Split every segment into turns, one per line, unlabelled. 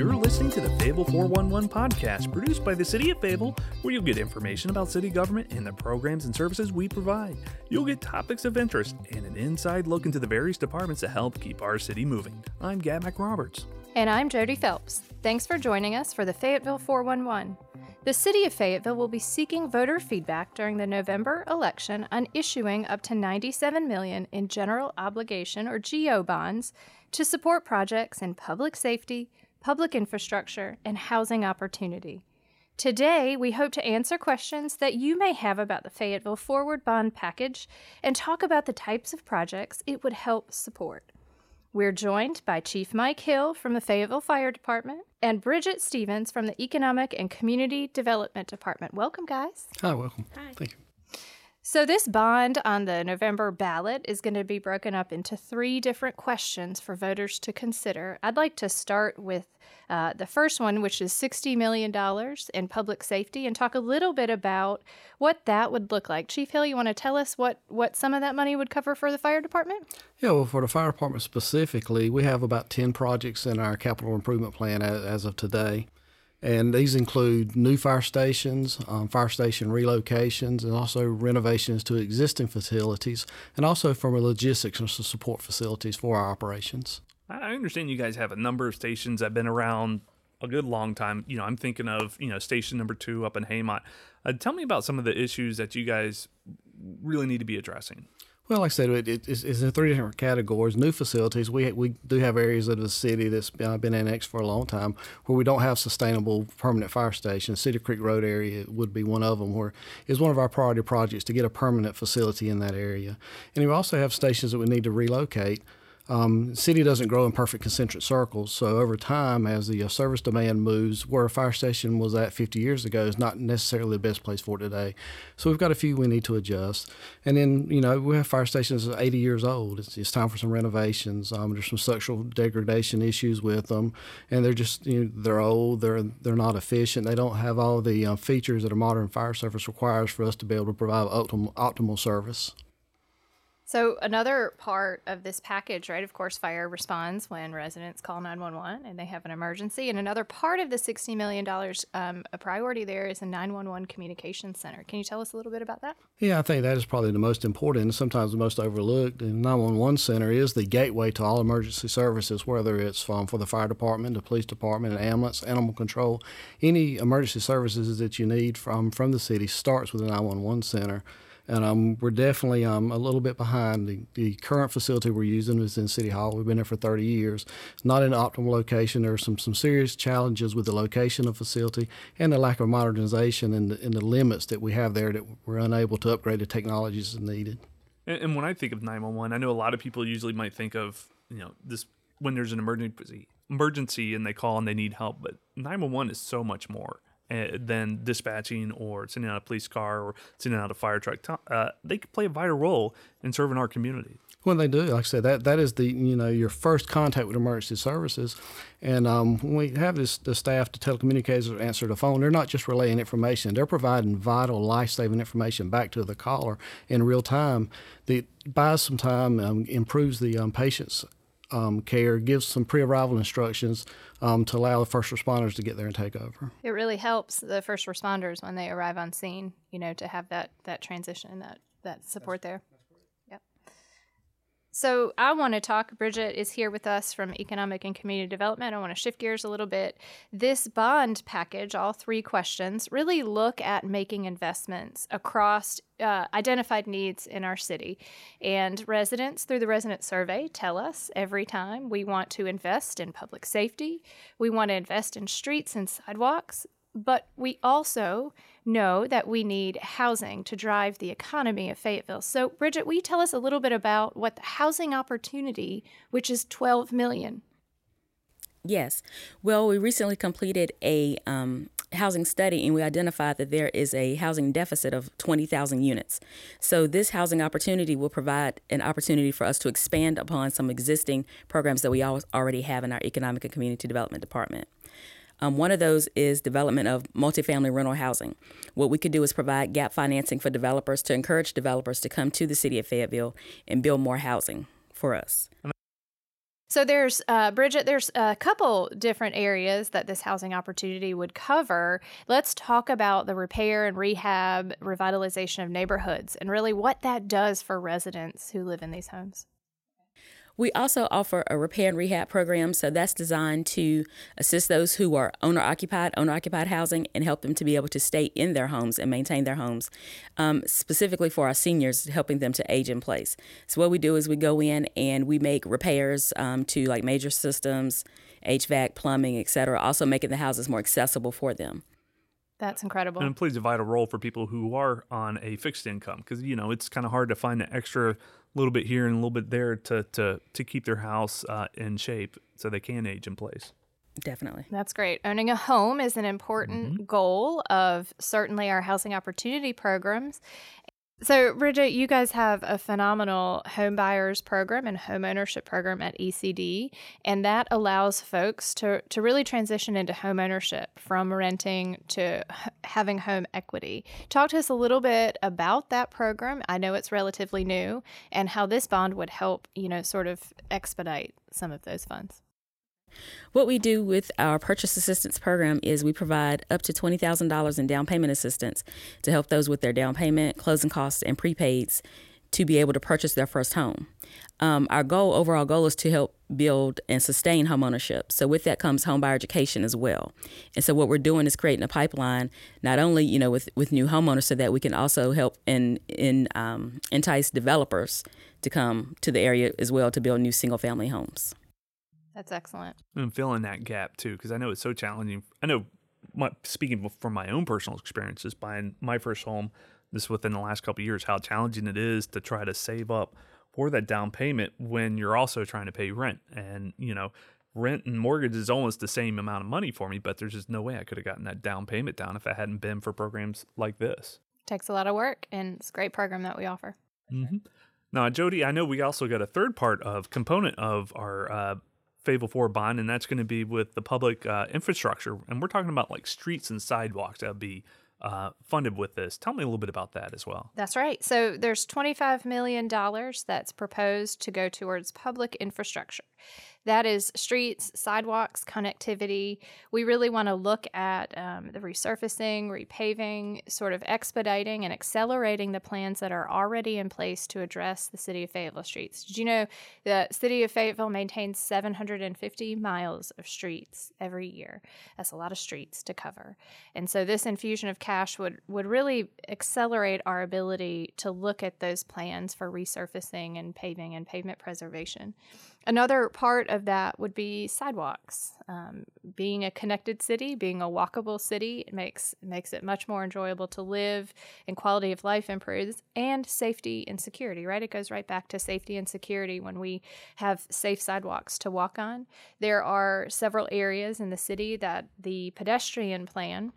You're listening to the Fayetteville 411 podcast, produced by the City of Fayetteville, where you'll get information about city government and the programs and services we provide. You'll get topics of interest and an inside look into the various departments that help keep our city moving. I'm Gab McRoberts.
And I'm Jody Phelps. Thanks for joining us for the Fayetteville 411. The City of Fayetteville will be seeking voter feedback during the November election on issuing up to 97 million in general obligation or GO bonds to support projects in public safety, public infrastructure, and housing opportunity. Today, we hope to answer questions that you may have about the Fayetteville Forward Bond Package and talk about the types of projects it would help support. We're joined by Chief Mike Hill from the Fayetteville Fire Department and Bridget Stevens from the Economic and Community Development Department. Welcome, guys.
Hi, welcome. Hi. Thank you.
So, this bond on the November ballot is going to be broken up into three different questions for voters to consider. I'd like to start with uh, the first one, which is $60 million in public safety, and talk a little bit about what that would look like. Chief Hill, you want to tell us what, what some of that money would cover for the fire department?
Yeah, well, for the fire department specifically, we have about 10 projects in our capital improvement plan as, as of today. And these include new fire stations, um, fire station relocations, and also renovations to existing facilities, and also from logistics and support facilities for our operations.
I understand you guys have a number of stations that have been around a good long time. You know, I'm thinking of, you know, station number two up in Haymont. Uh, tell me about some of the issues that you guys really need to be addressing.
Well, like I said, it, it, it's, it's, in three different categories. New facilities, we we do have areas of the city that's been, been annexed for a long time where we don't have sustainable permanent fire stations. Cedar Creek Road area would be one of them, where is one of our priority projects to get a permanent facility in that area. And we also have stations that we need to relocate. Um, city doesn't grow in perfect concentric circles, so over time, as the uh, service demand moves, where a fire station was at 50 years ago is not necessarily the best place for it today. So we've got a few we need to adjust, and then you know we have fire stations that are 80 years old. It's, it's time for some renovations. Um, there's some structural degradation issues with them, and they're just you know, they're old. They're they're not efficient. They don't have all the uh, features that a modern fire service requires for us to be able to provide optimal optimal service.
So, another part of this package, right? Of course, fire responds when residents call 911 and they have an emergency. And another part of the $60 million, um, a priority there is a 911 communication center. Can you tell us a little bit about that?
Yeah, I think that is probably the most important and sometimes the most overlooked. The 911 center is the gateway to all emergency services, whether it's um, for the fire department, the police department, an ambulance, animal control. Any emergency services that you need from, from the city starts with the 911 center and um, we're definitely um, a little bit behind. The, the, current facility we're using is in City Hall. We've been there for 30 years. Not an optimal location. There are some, some serious challenges with the location of facility and the lack of modernization and the, and the limits that we have there that we're unable to upgrade the technologies as needed.
And, and when I think of 911, I know a lot of people usually might think of, you know, this when there's an emergency emergency and they call and they need help, but 911 is so much more. Uh, than dispatching or sending out a police car or sending out a fire truck. Uh, they could play a vital role in serving our community.
Well, they do. Like I said, that that is the you know your first contact with emergency services, and um, when we have this the staff, the telecommunicators answer the phone. They're not just relaying information; they're providing vital, life saving information back to the caller in real time. That buys some time, um, improves the um, patient's um, care, gives some pre-arrival instructions um, to allow the first responders to get there and take over.
It really helps the first responders when they arrive on scene, you know, to have that that transition, and that that support there. So I want to talk. Bridget is here with us from Economic and Community Development. I want to shift gears a little bit. This bond package, all three questions, really look at making investments across uh, identified needs in our city. And residents, through the resident survey, tell us every time we want to invest in public safety, we want to invest in streets and sidewalks, but we also know that we need housing to drive the economy of Fayetteville. So, Bridget, will you tell us a little bit about what the housing opportunity, which is 12 million?
Yes. Well, we recently completed a um, housing study and we identified that there is a housing deficit of 20,000 units. So, this housing opportunity will provide an opportunity for us to expand upon some existing programs that we already have in our Economic and Community Development Department. Um, one of those is development of multifamily rental housing. What we could do is provide gap financing for developers to encourage developers to come to the city of Fayetteville and build more housing for us.
So there's uh, Bridget. There's a couple different areas that this housing opportunity would cover. Let's talk about the repair and rehab, revitalization of neighborhoods, and really what that does for residents who live in these homes.
We also offer a repair and rehab program, so that's designed to assist those who are owner occupied, owner occupied housing, and help them to be able to stay in their homes and maintain their homes. Um, specifically for our seniors, helping them to age in place. So what we do is we go in and we make repairs um, to like major systems, HVAC, plumbing, etc. Also making the houses more accessible for them.
That's incredible.
And it plays a vital role for people who are on a fixed income because you know it's kind of hard to find an extra little bit here and a little bit there to to to keep their house uh, in shape so they can age in place.
Definitely.
That's great. Owning a home is an important mm-hmm. goal of certainly our housing opportunity programs. So, Bridget, you guys have a phenomenal home buyers program and home ownership program at ECD, and that allows folks to, to really transition into home ownership from renting to having home equity. Talk to us a little bit about that program. I know it's relatively new, and how this bond would help, you know, sort of expedite some of those funds.
What we do with our purchase assistance program is we provide up to $20,000 in down payment assistance to help those with their down payment, closing costs, and prepaids to be able to purchase their first home. Um, our goal, overall goal, is to help build and sustain homeownership. So with that comes homebuyer education as well. And so what we're doing is creating a pipeline, not only you know with with new homeowners, so that we can also help in in um, entice developers to come to the area as well to build new single family homes.
That's excellent.
And filling that gap too, because I know it's so challenging. I know, my, speaking from my own personal experiences, buying my first home, this within the last couple years, how challenging it is to try to save up for that down payment when you're also trying to pay rent. And you know, rent and mortgage is almost the same amount of money for me, but there's just no way I could have gotten that down payment down if I hadn't been for programs like this.
Takes a lot of work, and it's a great program that we offer.
Mm-hmm. Now, Jody, I know we also got a third part of component of our uh, Fayetteville Forward bond, and that's going to be with the public uh, infrastructure. And we're talking about like streets and sidewalks that will be uh, funded with this. Tell me a little bit about that as well.
That's right. So there's $25 million that's proposed to go towards public infrastructure. That is streets, sidewalks, connectivity. We really want to look at um, the resurfacing, repaving, sort of expediting and accelerating the plans that are already in place to address the city of Fayetteville streets. Did you know the city of Fayetteville maintains 750 miles of streets every year? That's a lot of streets to cover. And so this infusion of cash would, would really accelerate our ability to look at those plans for resurfacing and paving and pavement preservation. Another part of that would be sidewalks. Um, being a connected city, being a walkable city, it makes makes it much more enjoyable to live, and quality of life improves, and safety and security. Right, it goes right back to safety and security when we have safe sidewalks to walk on. There are several areas in the city that the pedestrian plan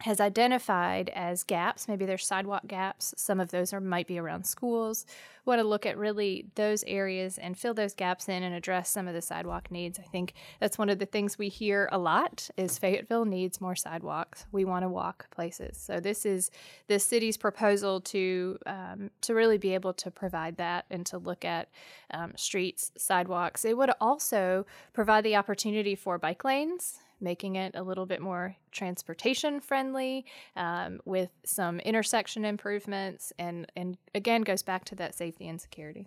has identified as gaps. Maybe there's sidewalk gaps. Some of those are might be around schools. We want to look at really those areas and fill those gaps in and address some of the sidewalk needs. I think that's one of the things we hear a lot is Fayetteville needs more sidewalks. We want to walk places. So this is the city's proposal to um, to really be able to provide that and to look at um, streets, sidewalks. It would also provide the opportunity for bike lanes making it a little bit more transportation friendly um, with some intersection improvements and and again goes back to that safety and security.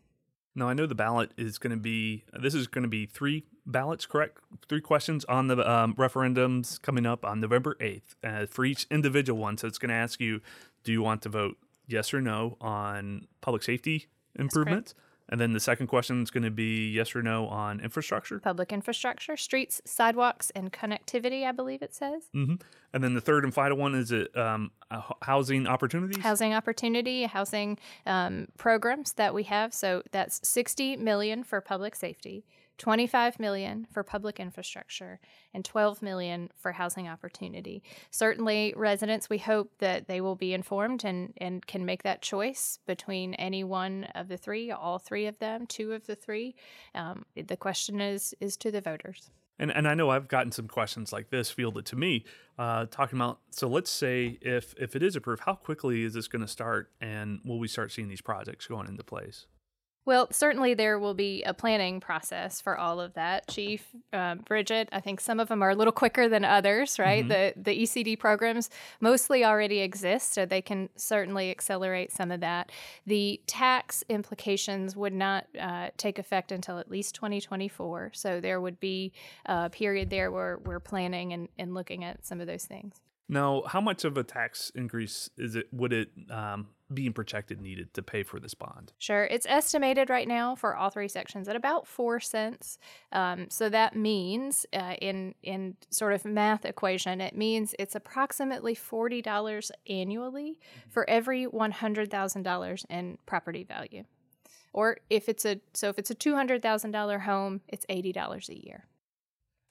Now i know the ballot is going to be this is going to be three ballots correct? Three questions on the um, referendums coming up on november 8th uh, for each individual one. So it's going to ask you do you want to vote yes or no on public safety improvements and then the second question is going to be yes or no on infrastructure.
Public infrastructure, streets, sidewalks, and connectivity, I believe it says.
Mm-hmm. And then the third and final one is it um, housing opportunities?
Housing opportunity, housing um, programs that we have. So that's 60 million for public safety, 25 million for public infrastructure and 12 million for housing opportunity. Certainly residents we hope that they will be informed and and can make that choice between any one of the three, all three of them, two of the three. Um, the question is is to the voters.
And, and I know I've gotten some questions like this fielded to me, uh, talking about. So let's say if if it is approved, how quickly is this going to start, and will we start seeing these projects going into place?
Well, certainly there will be a planning process for all of that, Chief uh, Bridget. I think some of them are a little quicker than others, right? Mm-hmm. The the ECD programs mostly already exist, so they can certainly accelerate some of that. The tax implications would not uh, take effect until at least 2024, so there would be a period there where we're planning and, and looking at some of those things.
Now, how much of a tax increase is it? Would it um, being protected needed to pay for this bond?
Sure, it's estimated right now for all three sections at about four cents. Um, so that means, uh, in in sort of math equation, it means it's approximately forty dollars annually for every one hundred thousand dollars in property value. Or if it's a so if it's a two hundred thousand dollar home, it's eighty dollars a year.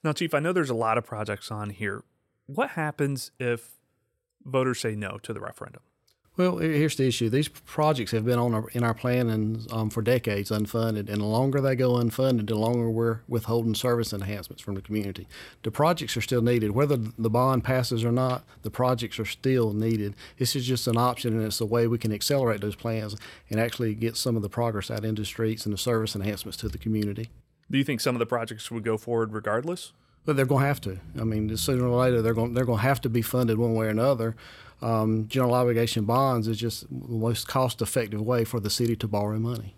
Now, Chief, I know there's a lot of projects on here what happens if voters say no to the referendum?
Well, here's the issue. These projects have been on our, in our plan um, for decades unfunded, and the longer they go unfunded, the longer we're withholding service enhancements from the community. The projects are still needed. Whether the bond passes or not, the projects are still needed. This is just an option, and it's a way we can accelerate those plans and actually get some of the progress out into streets and the service enhancements to the community.
Do you think some of the projects would go forward regardless?
But they're going to have to. I mean, sooner or later, they're going they're going to have to be funded one way or another. Um, general obligation bonds is just the most cost effective way for the city to borrow money.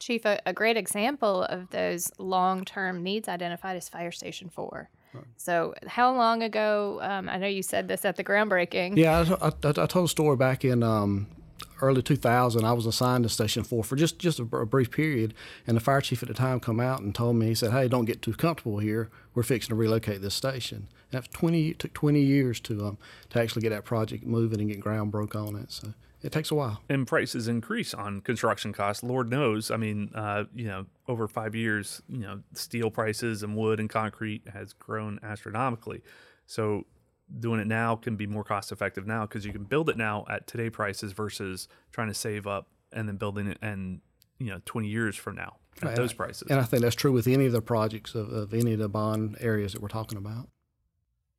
Chief, a, a great example of those long term needs identified is Fire Station 4. Right. So, how long ago? Um, I know you said this at the groundbreaking.
Yeah, I, I, I told a story back in um, early 2000, I was assigned to Station 4 for just, just a, a, brief period. And the fire chief at the time come out and told me, he said, hey, don't get too comfortable here. We're fixing to relocate this station. And that 20, took 20 years to, um, to actually get that project moving and get ground broke on it. So it takes a while.
And prices increase on construction costs. Lord knows. I mean, uh, you know, over five years, you know, steel prices and wood and concrete has grown astronomically. So doing it now can be more cost effective now because you can build it now at today prices versus trying to save up and then building it and you know 20 years from now at right. those prices.
And I think that's true with any of the projects of, of any of the bond areas that we're talking about.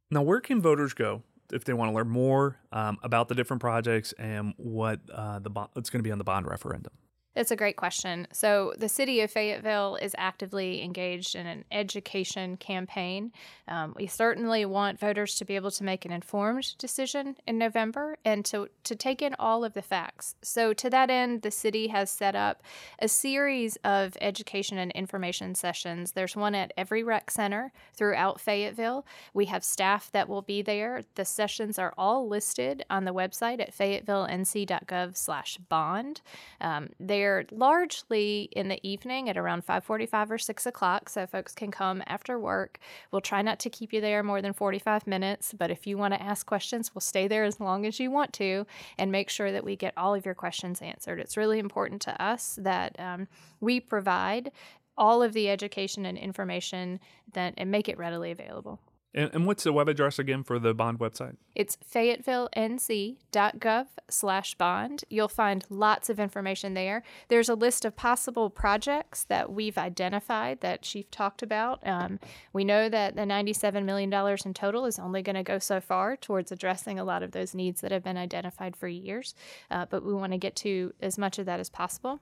Now, where can voters go if they want to learn more um, about the different projects and what uh, the bond, it's going to be on the bond referendum?
It's a great question. So, the city of Fayetteville is actively engaged in an education campaign. Um, we certainly want voters to be able to make an informed decision in November and to, to take in all of the facts. So, to that end, the city has set up a series of education and information sessions. There's one at every rec center throughout Fayetteville. We have staff that will be there. The sessions are all listed on the website at fayettevillenc.gov/bond. Um, they they're largely in the evening at around 5:45 or 6 o'clock, so folks can come after work. We'll try not to keep you there more than 45 minutes, but if you want to ask questions, we'll stay there as long as you want to and make sure that we get all of your questions answered. It's really important to us that um, we provide all of the education and information that and make it readily available.
And, and, what's the web address again for the bond website?
It's fayettevillenc.gov slash bond. You'll find lots of information there. There's a list of possible projects that we've identified that Chief talked about. Um, we know that the $97 million in total is only going to go so far towards addressing a lot of those needs that have been identified for years, uh, but we want to get to as much of that as possible.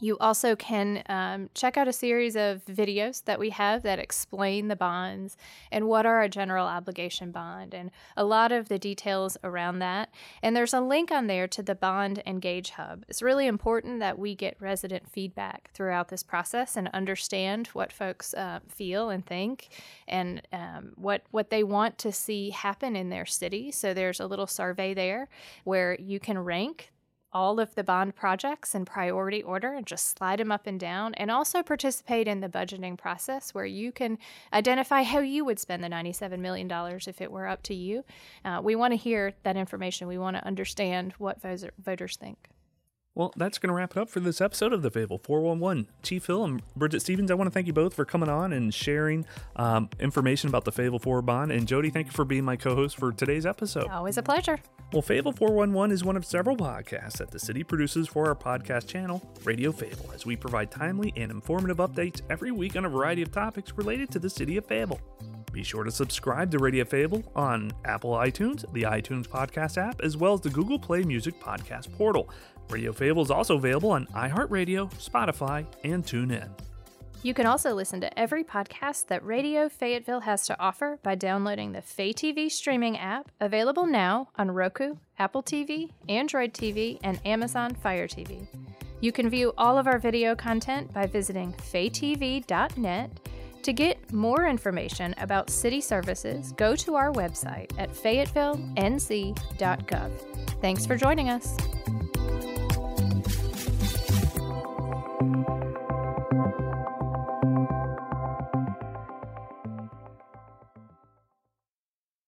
You also can um, check out a series of videos that we have that explain the bonds and what are a general obligation bond and a lot of the details around that. And there's a link on there to the Bond Engage Hub. It's really important that we get resident feedback throughout this process and understand what folks uh, feel and think and um, what, what they want to see happen in their city. So there's a little survey there where you can rank all of the bond projects in priority order and just slide them up and down, and also participate in the budgeting process where you can identify how you would spend the $97 million if it were up to you. Uh, we want to hear that information. We want to understand what voters think.
Well, that's going to wrap it up for this episode of the Fayetteville 411. Chief Hill and Bridget Stevens, I want to thank you both for coming on and sharing um, information about the Fayetteville Forward bond. And Jody, thank you for being my co host for today's episode.
Always a pleasure.
Well, Fayetteville 411 is one of several podcasts that the city produces for our podcast channel, Radio Fayetteville, as we provide timely and informative updates every week on a variety of topics related to the city of Fayetteville. Be sure to subscribe to Radio Fayetteville on Apple iTunes, the iTunes Podcast app, as well as the Google Play Music Podcast portal. Radio Fayetteville is also available on iHeartRadio, Spotify, and TuneIn.
You can also listen to every podcast that Radio Fayetteville has to offer by downloading the Fay TV streaming app, available now on Roku, Apple TV, Android TV, and Amazon Fire TV. You can view all of our video content by visiting faytv.net. To get more information about city services, go to our website at fayettevillenc.gov. Thanks for joining us.